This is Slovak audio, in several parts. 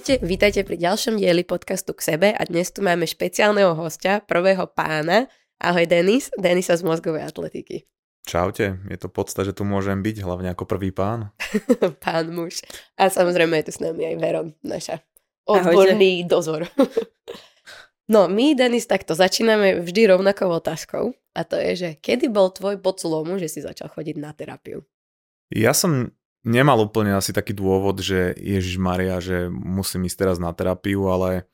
Ahojte, vítajte pri ďalšom dieli podcastu k sebe a dnes tu máme špeciálneho hostia, prvého pána. Ahoj Denis, Denisa z mozgovej atletiky. Čaute, je to podsta, že tu môžem byť, hlavne ako prvý pán. pán muž. A samozrejme je tu s nami aj Veron, naša odborný Ahojte. dozor. no, my, Denis, takto začíname vždy rovnakou otázkou a to je, že kedy bol tvoj bod zlomu, že si začal chodiť na terapiu? Ja som nemal úplne asi taký dôvod, že Ježiš Maria, že musím ísť teraz na terapiu, ale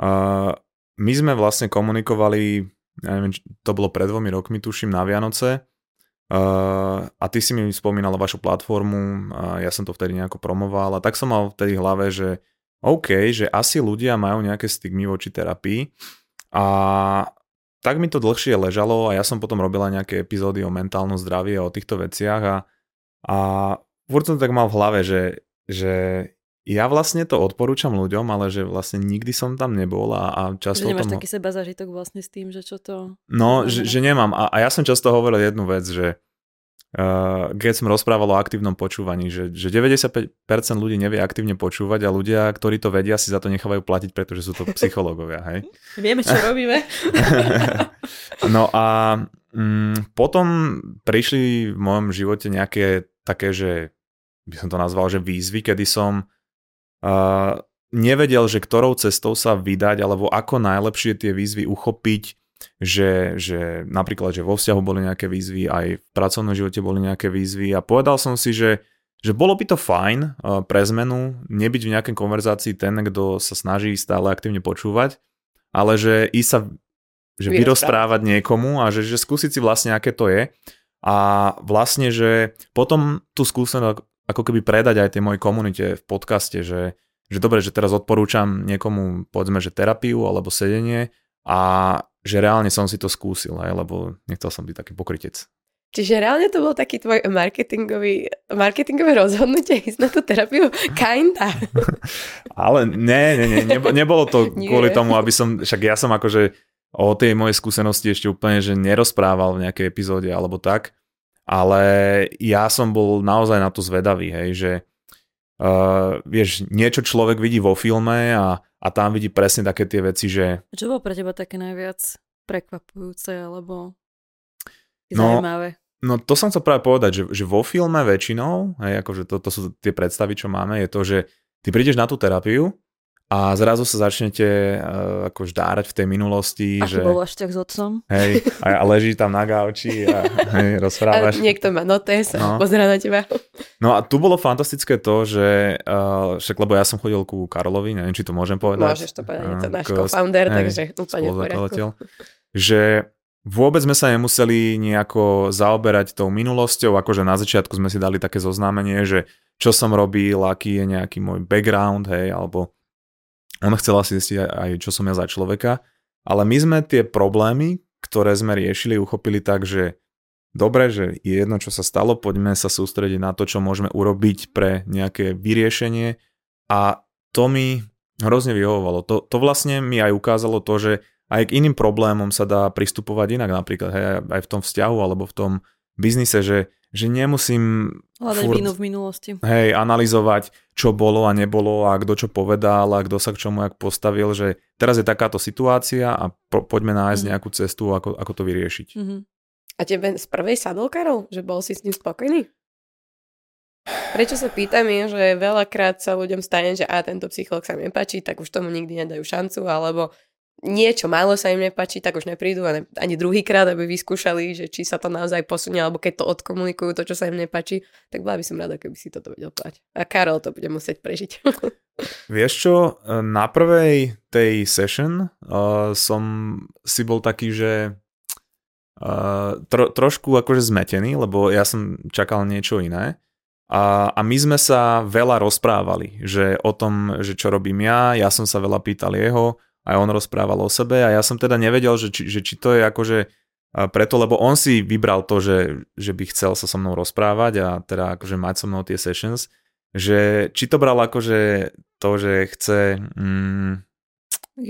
uh, my sme vlastne komunikovali, ja neviem, to bolo pred dvomi rokmi, tuším, na Vianoce. Uh, a ty si mi spomínala vašu platformu, uh, ja som to vtedy nejako promoval a tak som mal vtedy v hlave, že OK, že asi ľudia majú nejaké stigmy voči terapii. A tak mi to dlhšie ležalo a ja som potom robila nejaké epizódy o mentálnom zdraví a o týchto veciach a, a furt som tak mal v hlave, že, že ja vlastne to odporúčam ľuďom, ale že vlastne nikdy som tam nebol a, a často... Že nemáš tom... taký seba zažitok vlastne s tým, že čo to... No, že, že nemám. A, a ja som často hovoril jednu vec, že uh, keď som rozprával o aktívnom počúvaní, že, že 95% ľudí nevie aktívne počúvať a ľudia, ktorí to vedia, si za to nechávajú platiť, pretože sú to psychológovia, hej? Vieme, čo robíme. no a mm, potom prišli v mojom živote nejaké také, že by som to nazval, že výzvy, kedy som uh, nevedel, že ktorou cestou sa vydať, alebo ako najlepšie tie výzvy uchopiť, že, že napríklad, že vo vzťahu boli nejaké výzvy, aj v pracovnom živote boli nejaké výzvy a povedal som si, že, že bolo by to fajn uh, pre zmenu nebyť v nejakej konverzácii ten, kto sa snaží stále aktívne počúvať, ale že ísť sa že vyrozprávať niekomu a že, že skúsiť si vlastne, aké to je. A vlastne, že potom tú skúsenosť ako keby predať aj tej mojej komunite v podcaste, že, že dobre, že teraz odporúčam niekomu, povedzme, že terapiu alebo sedenie a že reálne som si to skúsil, aj, lebo nechcel som byť taký pokrytec. Čiže reálne to bol taký tvoj marketingový, marketingové rozhodnutie ísť na tú terapiu? Kinda. Ale ne, ne, ne, nebolo to kvôli tomu, aby som, však ja som akože o tej mojej skúsenosti ešte úplne, že nerozprával v nejakej epizóde alebo tak, ale ja som bol naozaj na to zvedavý, hej, že uh, vieš, niečo človek vidí vo filme a, a tam vidí presne také tie veci, že... Čo bolo pre teba také najviac prekvapujúce alebo no, zaujímavé? No to som chcel práve povedať, že, že vo filme väčšinou, hej, akože to, to sú tie predstavy, čo máme, je to, že ty prídeš na tú terapiu a zrazu sa začnete uh, ako ždárať v tej minulosti. Aký že, bol až s otcom. Hej, a, a leží tam na gauči a hej, rozprávaš. A niekto má notes a no. pozera na teba. No a tu bolo fantastické to, že uh, však lebo ja som chodil ku Karolovi, neviem, či to môžem povedať. Môžeš to povedať, je to náš co-founder, takže úplne v poriadku. Že vôbec sme sa nemuseli nejako zaoberať tou minulosťou, akože na začiatku sme si dali také zoznámenie, že čo som robil, aký je nejaký môj background, hej, alebo on chcel asi zistiť aj, čo som ja za človeka, ale my sme tie problémy, ktoré sme riešili, uchopili tak, že dobre, že je jedno, čo sa stalo, poďme sa sústrediť na to, čo môžeme urobiť pre nejaké vyriešenie a to mi hrozne vyhovovalo. To, to vlastne mi aj ukázalo to, že aj k iným problémom sa dá pristupovať inak, napríklad hej, aj v tom vzťahu alebo v tom biznise, že že nemusím hľadať furt, vinu v minulosti. Hej, analyzovať, čo bolo a nebolo a kto čo povedal a kto sa k čomu jak postavil, že teraz je takáto situácia a po, poďme nájsť mm. nejakú cestu, ako, ako to vyriešiť. Mm-hmm. A tebe z prvej sadol, Karol? Že bol si s ním spokojný? Prečo sa pýtam je, že veľakrát sa ľuďom stane, že a tento psycholog sa mi nepáči, tak už tomu nikdy nedajú šancu, alebo niečo málo sa im nepáči, tak už neprídu ani druhýkrát, aby vyskúšali, že či sa to naozaj posunie, alebo keď to odkomunikujú, to, čo sa im nepáči, tak bola by som rada, keby si toto vedel povedať. A Karol to bude musieť prežiť. Vieš čo, na prvej tej session uh, som si bol taký, že uh, tro, trošku akože zmetený, lebo ja som čakal niečo iné. A, a my sme sa veľa rozprávali, že o tom, že čo robím ja, ja som sa veľa pýtal jeho, aj on rozprával o sebe a ja som teda nevedel, že či, že či to je akože preto, lebo on si vybral to, že, že by chcel sa so mnou rozprávať a teda akože mať so mnou tie sessions, že či to bral akože to, že chce... Mm,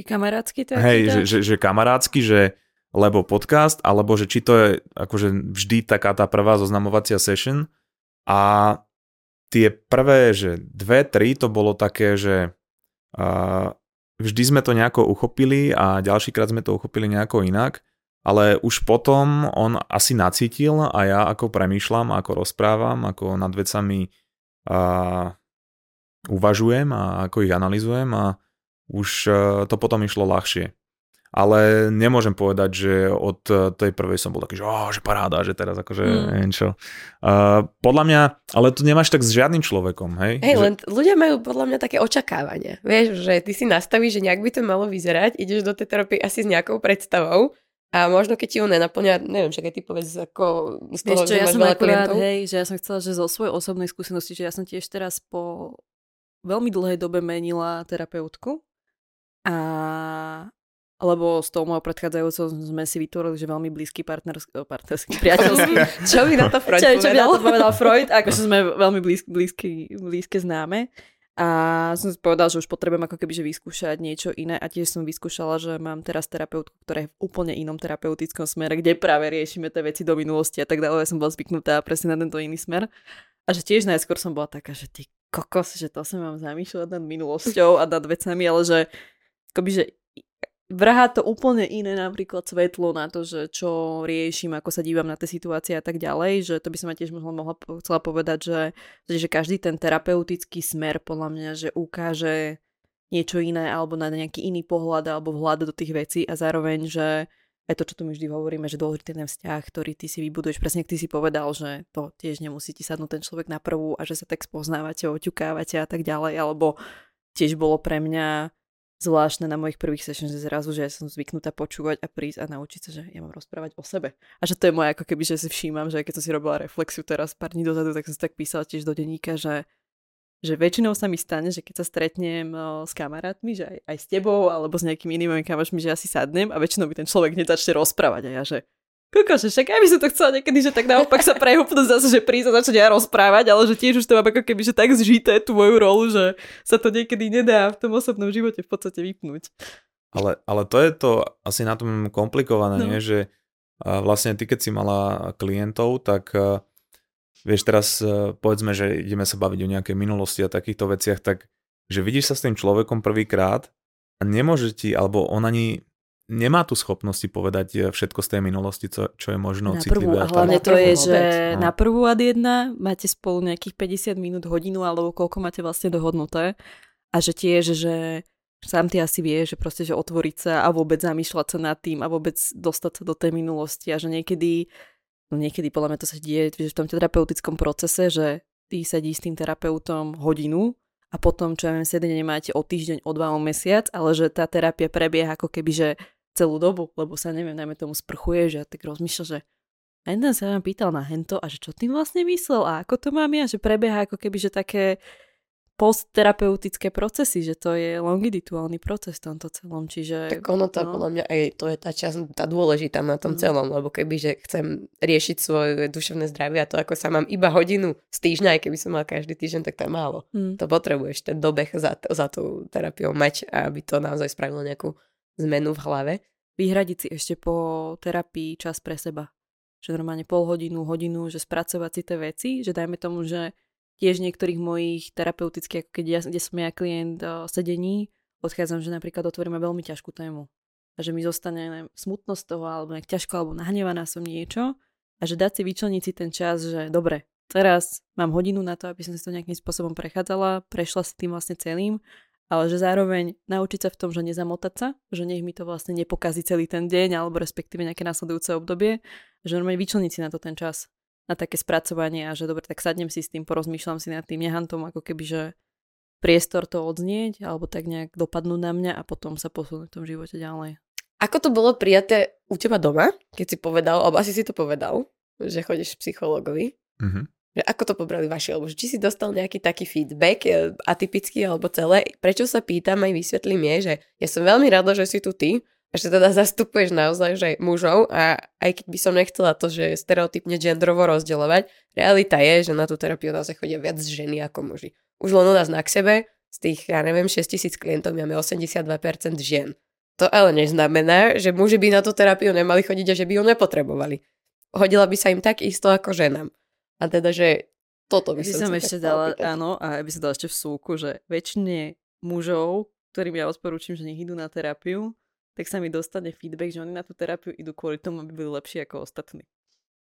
kamarátsky to Hej, že, že, že kamarátsky, že lebo podcast, alebo že či to je akože vždy taká tá prvá zoznamovacia session. A tie prvé, že dve, tri to bolo také, že uh, vždy sme to nejako uchopili a ďalšíkrát sme to uchopili nejako inak, ale už potom on asi nacítil a ja ako premýšľam, ako rozprávam, ako nad vecami uh, uvažujem a ako ich analizujem a už uh, to potom išlo ľahšie ale nemôžem povedať, že od eh, tej prvej som bol taký, že, oh, že paráda, že teraz akože mm. neviem čo. Uh, podľa mňa, ale to nemáš tak s žiadnym človekom, hej? Hej, že... len ľudia majú podľa mňa také očakávania. Vieš, že ty si nastavíš, že nejak by to malo vyzerať, ideš do tej terapie asi s nejakou predstavou a možno keď ti ho nenaplňa, neviem, však aj ty povedz ako z toho, Vieš čo, že ja máš som veľa akurát, klientov. hej, že ja som chcela, že zo svojej osobnej skúsenosti, že ja som tiež teraz po veľmi dlhej dobe menila terapeutku a lebo s tou mojou predchádzajúcou sme si vytvorili, že veľmi blízky partnerský, partnerský priateľský. čo by na to Freud čo, čo by na povedal? to povedal Freud, akože sme veľmi blízky, blízky, blízke známe. A som si povedal, že už potrebujem ako keby že vyskúšať niečo iné a tiež som vyskúšala, že mám teraz terapeutku, ktorá je v úplne inom terapeutickom smere, kde práve riešime tie veci do minulosti a tak ďalej. Ja som bola zvyknutá presne na tento iný smer. A že tiež najskôr som bola taká, že ty kokos, že to sa mám zamýšľať nad minulosťou a nad vecami, ale že akoby, že vrhá to úplne iné napríklad svetlo na to, že čo riešim, ako sa dívam na tie situácie a tak ďalej, že to by som ma tiež mohla, mohla chcela povedať, že, že každý ten terapeutický smer podľa mňa, že ukáže niečo iné alebo na nejaký iný pohľad alebo vhľad do tých vecí a zároveň, že aj to, čo tu my vždy hovoríme, že dôležitý ten vzťah, ktorý ty si vybuduješ, presne ty si povedal, že to tiež nemusí ti sadnúť ten človek na prvú a že sa tak spoznávate, oťukávate a tak ďalej, alebo tiež bolo pre mňa zvláštne na mojich prvých sessions, zrazu, že som zvyknutá počúvať a prísť a naučiť sa, že ja mám rozprávať o sebe. A že to je moje ako keby, že si všímam, že keď som si robila reflexiu teraz pár dní dozadu, tak som si tak písala tiež do denníka, že že väčšinou sa mi stane, že keď sa stretnem s kamarátmi, že aj, aj s tebou alebo s nejakými inými kamarátmi, že ja sadnem a väčšinou by ten človek hneď začne rozprávať a ja, že Koko, že však ja by som to chcela niekedy, že tak naopak sa prehúpnúť zase, že prísť a začať ja rozprávať, ale že tiež už to mám ako keby, že tak zžité tú moju rolu, že sa to niekedy nedá v tom osobnom živote v podstate vypnúť. Ale, ale to je to asi na tom komplikované, No. nie? že vlastne ty, keď si mala klientov, tak vieš teraz, povedzme, že ideme sa baviť o nejakej minulosti a takýchto veciach, tak že vidíš sa s tým človekom prvýkrát a nemôže ti, alebo on ani nemá tu schopnosti povedať e, všetko z tej minulosti, čo, čo je možno Na prvú, citlivé. a hlavne to je, že no. na prvú ad jedna máte spolu nejakých 50 minút, hodinu alebo koľko máte vlastne dohodnuté a že tiež, že sám ty asi vieš, že proste, že otvoriť sa a vôbec zamýšľať sa nad tým a vôbec dostať sa do tej minulosti a že niekedy, no niekedy podľa mňa to sa deje že v tom terapeutickom procese, že ty sedíš s tým terapeutom hodinu a potom, čo ja viem, sedenie máte o týždeň, o dva, o mesiac, ale že tá terapia prebieha ako keby, že celú dobu, lebo sa neviem, najmä tomu sprchuje, že ja tak rozmýšľa, že a jeden sa ma pýtal na hento a že čo tým vlastne myslel a ako to mám ja, že prebieha ako keby, že také postterapeutické procesy, že to je longitudinálny proces v tomto celom, čiže... Tak ono to no. podľa mňa aj to je tá časť, tá dôležitá na tom Mm. celom, lebo keby, že chcem riešiť svoje duševné zdravie a to, ako sa mám iba hodinu z týždňa, aj keby som mal každý týždeň, tak to je málo. Hm. To potrebuješ ten dobeh za, za tú terapiou mať, aby to naozaj spravilo nejakú zmenu v hlave. vyhradiť si ešte po terapii čas pre seba. Že normálne pol hodinu, hodinu, že spracovať si tie veci, že dajme tomu, že tiež niektorých mojich terapeutických, ako keď ja, kde som ja klient o, sedení, odchádzam, že napríklad otvoríme veľmi ťažkú tému. A že mi zostane neviem, smutnosť z toho, alebo nejak ťažko, alebo nahnevaná som niečo. A že dať si vyčleniť si ten čas, že dobre, teraz mám hodinu na to, aby som si to nejakým spôsobom prechádzala, prešla si tým vlastne celým ale že zároveň naučiť sa v tom, že nezamotať sa, že nech mi to vlastne nepokazí celý ten deň alebo respektíve nejaké následujúce obdobie, že normálne vyčleniť si na to ten čas, na také spracovanie a že dobre, tak sadnem si s tým, porozmýšľam si nad tým, nechám tomu ako keby, že priestor to odznieť alebo tak nejak dopadnúť na mňa a potom sa posunúť v tom živote ďalej. Ako to bolo prijaté u teba doma, keď si povedal, alebo asi si to povedal, že chodíš k psychologovi? Mhm. Že ako to pobrali vaši, alebo či si dostal nejaký taký feedback, e, atypický alebo celé. Prečo sa pýtam, aj vysvetlím je, že ja som veľmi rada, že si tu ty, a že teda zastupuješ naozaj že mužov a aj keď by som nechcela to, že stereotypne gendrovo rozdeľovať, realita je, že na tú terapiu naozaj chodia viac ženy ako muži. Už len u nás na k sebe, z tých, ja neviem, 6 tisíc klientov máme 82% žien. To ale neznamená, že muži by na tú terapiu nemali chodiť a že by ju nepotrebovali. Hodila by sa im tak isto ako ženám. A teda, že toto by by som, som ešte dala, opýtať. áno, a by som dala ešte v súku, že väčšine mužov ktorým ja odporúčam, že nech idú na terapiu, tak sa mi dostane feedback, že oni na tú terapiu idú kvôli tomu, aby boli lepší ako ostatní.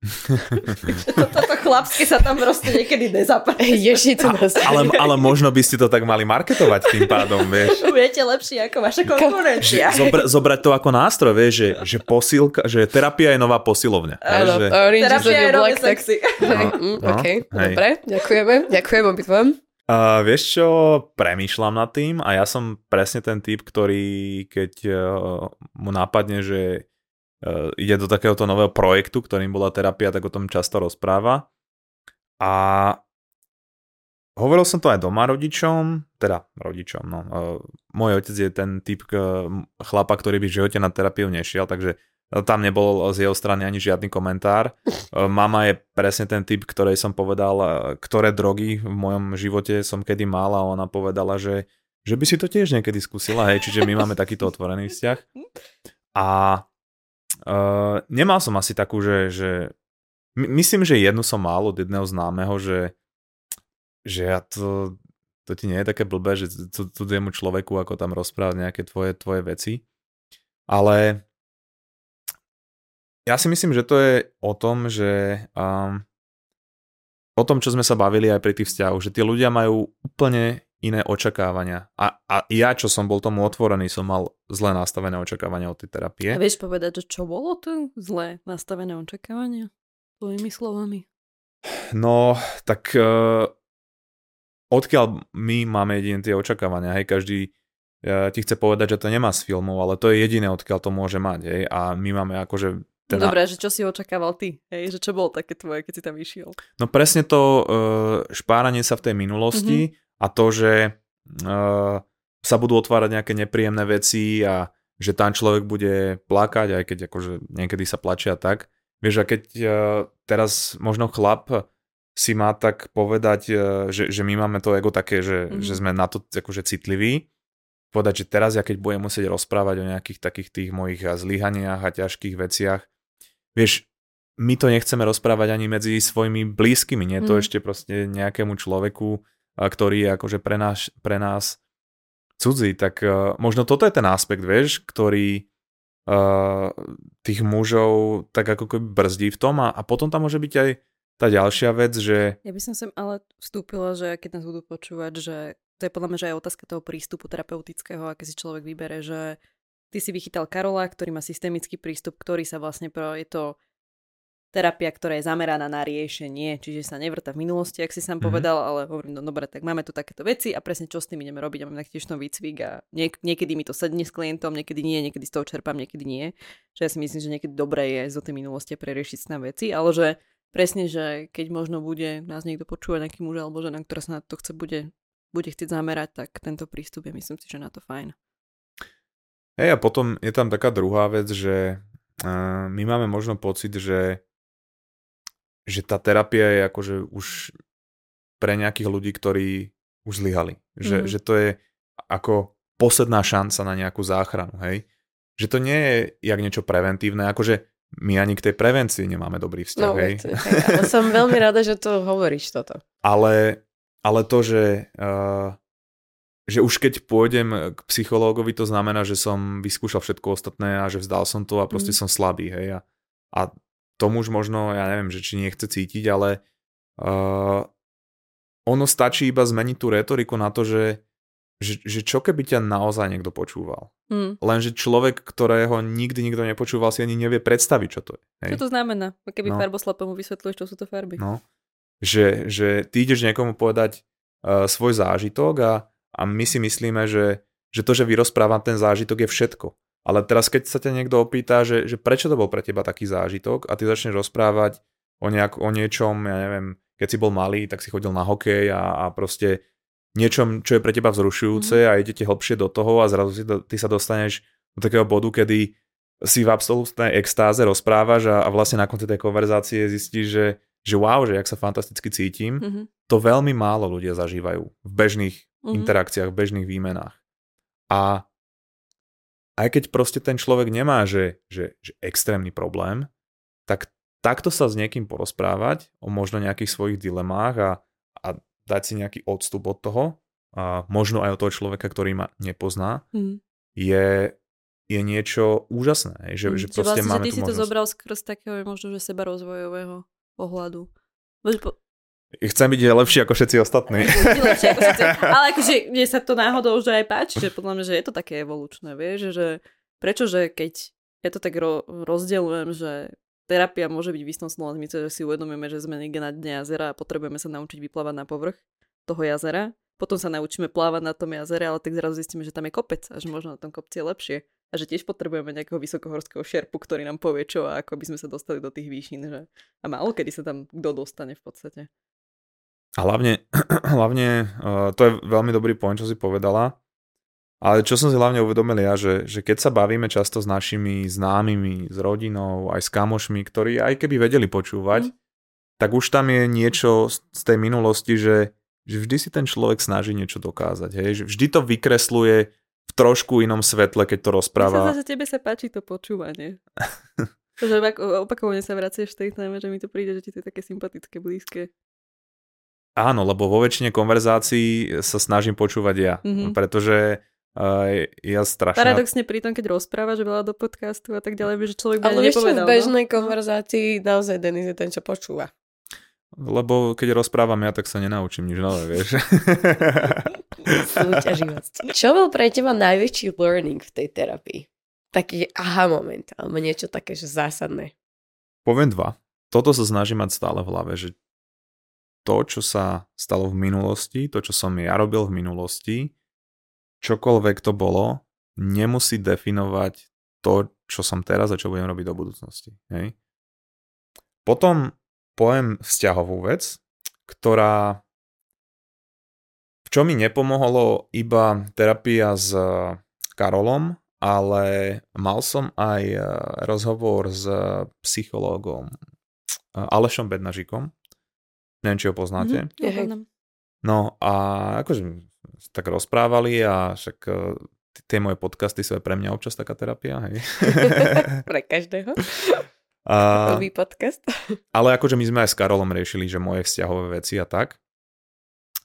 Toto chlapské sa tam proste niekedy nezapáči. Ježi, to nás... ale, ale možno by ste to tak mali marketovať tým pádom, vieš. Budete lepší ako vaša konkurencia. Zobra, zobrať to ako nástroj, vieš, že, že posilka, že terapia je nová posilovňa. Áno, že... terapia je rovne sexy. No, mm, no, OK, hej. dobre, ďakujeme. Ďakujem obidvom. Uh, vieš čo, premýšľam nad tým a ja som presne ten typ, ktorý keď uh, mu nápadne, že ide do takéhoto nového projektu, ktorým bola terapia, tak o tom často rozpráva. A hovoril som to aj doma rodičom, teda rodičom, no. Uh, môj otec je ten typ uh, chlapa, ktorý by v živote na terapiu nešiel, takže tam nebol z jeho strany ani žiadny komentár. Mama je presne ten typ, ktorej som povedal, ktoré drogy v mojom živote som kedy mala a ona povedala, že, že by si to tiež niekedy skúsila, hej, čiže my máme takýto otvorený vzťah. A uh, nemal som asi takú, že, že myslím, že jednu som mal od jedného známeho, že, že ja to, to ti nie je také blbé, že cudziemu človeku ako tam rozprávať nejaké tvoje, tvoje veci. Ale ja si myslím, že to je o tom, že um, o tom, čo sme sa bavili aj pri tých vzťahoch, že tí ľudia majú úplne iné očakávania. A, a ja, čo som bol tomu otvorený, som mal zlé nastavené očakávania od tej terapie. A vieš povedať, čo bolo to zlé nastavené očakávania? Tvojimi slovami. No, tak uh, odkiaľ my máme jediné tie očakávania, hej, každý uh, ti chce povedať, že to nemá z filmov, ale to je jediné, odkiaľ to môže mať, hej, a my máme akože teda... Dobre, že čo si očakával ty? Hej? Že čo bolo také tvoje, keď si tam išiel? No presne to uh, špáranie sa v tej minulosti mm-hmm. A to, že uh, sa budú otvárať nejaké nepríjemné veci a že tam človek bude plakať, aj keď akože niekedy sa plačia tak. Vieš, a keď uh, teraz možno chlap si má tak povedať, uh, že, že my máme to ego také, že, mm-hmm. že sme na to akože citliví, povedať, že teraz ja keď budem musieť rozprávať o nejakých takých tých mojich zlyhaniach a ťažkých veciach, vieš, my to nechceme rozprávať ani medzi svojimi blízkymi, nie to mm. ešte proste nejakému človeku, ktorý je akože pre nás, pre nás cudzí, tak uh, možno toto je ten aspekt, vieš, ktorý uh, tých mužov tak ako keby brzdí v tom a, a potom tam môže byť aj tá ďalšia vec, že... Ja by som sem ale vstúpila, že keď nás budú počúvať, že to je podľa mňa, že aj otázka toho prístupu terapeutického, aké si človek vybere, že Ty si vychytal Karola, ktorý má systemický prístup, ktorý sa vlastne pro, je to terapia, ktorá je zameraná na riešenie, čiže sa nevrta v minulosti, ak si sám mm-hmm. povedal, ale hovorím, no dobre, tak máme tu takéto veci a presne čo s tým ideme robiť. A máme taktiež výcvik a niek- niekedy mi to sedne s klientom, niekedy nie, niekedy z toho čerpám, niekedy nie. Že ja si myslím, že niekedy dobré je zo tej minulosti preriešiť s veci, ale že presne, že keď možno bude nás niekto počúvať, nejaký muž alebo žena, ktorá sa na to chce, bude, bude chcieť zamerať, tak tento prístup je myslím si, že na to fajn. Hej, a potom je tam taká druhá vec, že uh, my máme možno pocit, že, že tá terapia je akože už pre nejakých ľudí, ktorí už zlyhali. Že, mm. že to je ako posledná šanca na nejakú záchranu, hej. Že to nie je jak niečo preventívne, akože my ani k tej prevencii nemáme dobrý vzťah, no, hej. hej. Ale som veľmi rada, že to hovoríš toto. Ale, ale to, že uh, že už keď pôjdem k psychológovi, to znamená, že som vyskúšal všetko ostatné a že vzdal som to a proste mm. som slabý, hej. A, a tomu už možno, ja neviem, že či nechce cítiť, ale uh, ono stačí iba zmeniť tú retoriku na to, že, že, že čo keby ťa naozaj niekto počúval. Mm. Lenže človek, ktorého nikdy nikto nepočúval, si ani nevie predstaviť, čo to je. Hej? Čo to znamená? Keby no. farboslepému vysvetľuješ, čo sú to farby. No. Že, že ty ideš niekomu povedať uh, svoj zážitok a a my si myslíme, že, že to, že vyrozprávam ten zážitok je všetko. Ale teraz, keď sa ťa niekto opýta, že, že prečo to bol pre teba taký zážitok a ty začneš rozprávať o, nejak, o niečom, ja neviem, keď si bol malý, tak si chodil na hokej a, a proste niečom, čo je pre teba vzrušujúce mm. a idete hlbšie do toho a zrazu si to, ty sa dostaneš do takého bodu, kedy si v absolútnej extáze rozprávaš a, a vlastne na konci tej konverzácie zistíš, že, že wow, že jak sa fantasticky cítim. Mm-hmm. To veľmi málo ľudia zažívajú v bežných mm-hmm. interakciách, v bežných výmenách. A aj keď proste ten človek nemá, že, že, že extrémny problém, tak takto sa s niekým porozprávať o možno nejakých svojich dilemách a, a dať si nejaký odstup od toho, a možno aj od toho človeka, ktorý ma nepozná, Mm. je, je niečo úžasné. Že, že Čiže proste vlastne, máme že ty si to možnosť. zobral skrz takého možno, že seba rozvojového pohľadu. Chcem byť lepší ako všetci ostatní. Ako všetci. Ale akože mne sa to náhodou že aj páči, že podľa mňa, že je to také evolučné, vieš, že prečo, že keď ja to tak ro- rozdeľujem, že terapia môže byť v istom slova zmysle, že si uvedomíme, že sme niekde na dne jazera a potrebujeme sa naučiť vyplávať na povrch toho jazera. Potom sa naučíme plávať na tom jazere, ale tak zrazu zistíme, že tam je kopec a že možno na tom kopci je lepšie. A že tiež potrebujeme nejakého vysokohorského šerpu, ktorý nám povie čo a ako by sme sa dostali do tých výšin. Že... A málo kedy sa tam kto dostane v podstate. A hlavne, hlavne uh, to je veľmi dobrý point, čo si povedala. Ale čo som si hlavne uvedomil ja, že, že keď sa bavíme často s našimi známymi, s rodinou, aj s kamošmi, ktorí aj keby vedeli počúvať, Mm. tak už tam je niečo z tej minulosti, že, že vždy si ten človek snaží niečo dokázať. Hej? Že vždy to vykresluje v trošku inom svetle, keď to rozpráva. zase tebe sa páči to počúvanie. že ak- opakovane sa vraciaš v tej téme, že mi to príde, že ti to je také sympatické, blízke. Áno, lebo vo väčšine konverzácií sa snažím počúvať ja, Mhm. pretože uh, ja strašne... Paradoxne pri tom, keď rozprávaš veľa do podcastu a tak ďalej, že človek by Ale nepovedal. v bežnej no? konverzácii naozaj Denis je ten, čo počúva. Lebo keď rozprávam ja, tak sa nenaučím nič nové, vieš. Súťaživosť. Čo bol pre teba najväčší learning v tej terapii? Taký aha moment, alebo niečo také, že zásadné. Poviem dva. Toto sa snažím mať stále v hlave, že to, čo sa stalo v minulosti, to, čo som ja robil v minulosti, čokoľvek to bolo, nemusí definovať to, čo som teraz a čo budem robiť do budúcnosti. Hej? Potom poviem vzťahovú vec, ktorá v čo mi nepomohlo iba terapia s Karolom, ale mal som aj eh, rozhovor s psychológom eh, Alešom Bednažikom. Neviem, či ho poznáte. Mhm, poznám. No a akože tak rozprávali a však t- tie moje podcasty sú aj pre mňa občas taká terapia, hej. Pre každého. a, Nový podcast. ale akože my sme aj s Karolom riešili, že moje vzťahové veci a tak.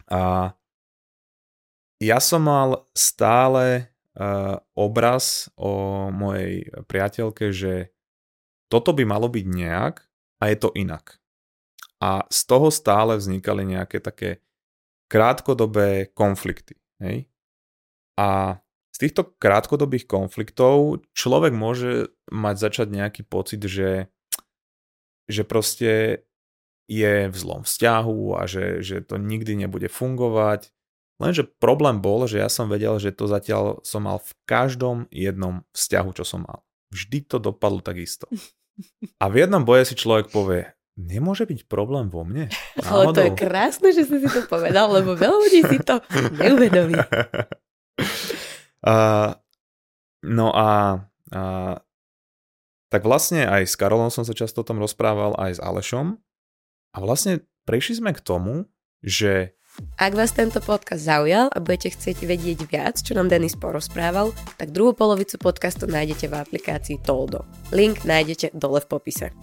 A ja som mal stále uh, obraz o mojej priateľke, že toto by malo byť nejak a je to inak. A z toho stále vznikali nejaké také krátkodobé konflikty. Hej? A z týchto krátkodobých konfliktov človek môže mať začať nejaký pocit, že, že proste je v zlom vzťahu a že, že to nikdy nebude fungovať. Lenže problém bol, že ja som vedel, že to zatiaľ som mal v každom jednom vzťahu, čo som mal. Vždy to dopadlo takisto. A v jednom boje si človek povie, nemôže byť problém vo mne. Ale to je krásne, že si si to povedal, lebo veľa ľudí si to neuvedomí. Uh, no a, a tak vlastne aj s Karolom som sa často o tom rozprával, aj s Alešom. A vlastne prešli sme k tomu, že Ak vás tento podcast zaujal a budete chcieť vedieť viac, čo nám Denis porozprával, tak druhú polovicu podcastu nájdete v aplikácii Toldo. Link nájdete dole v popise.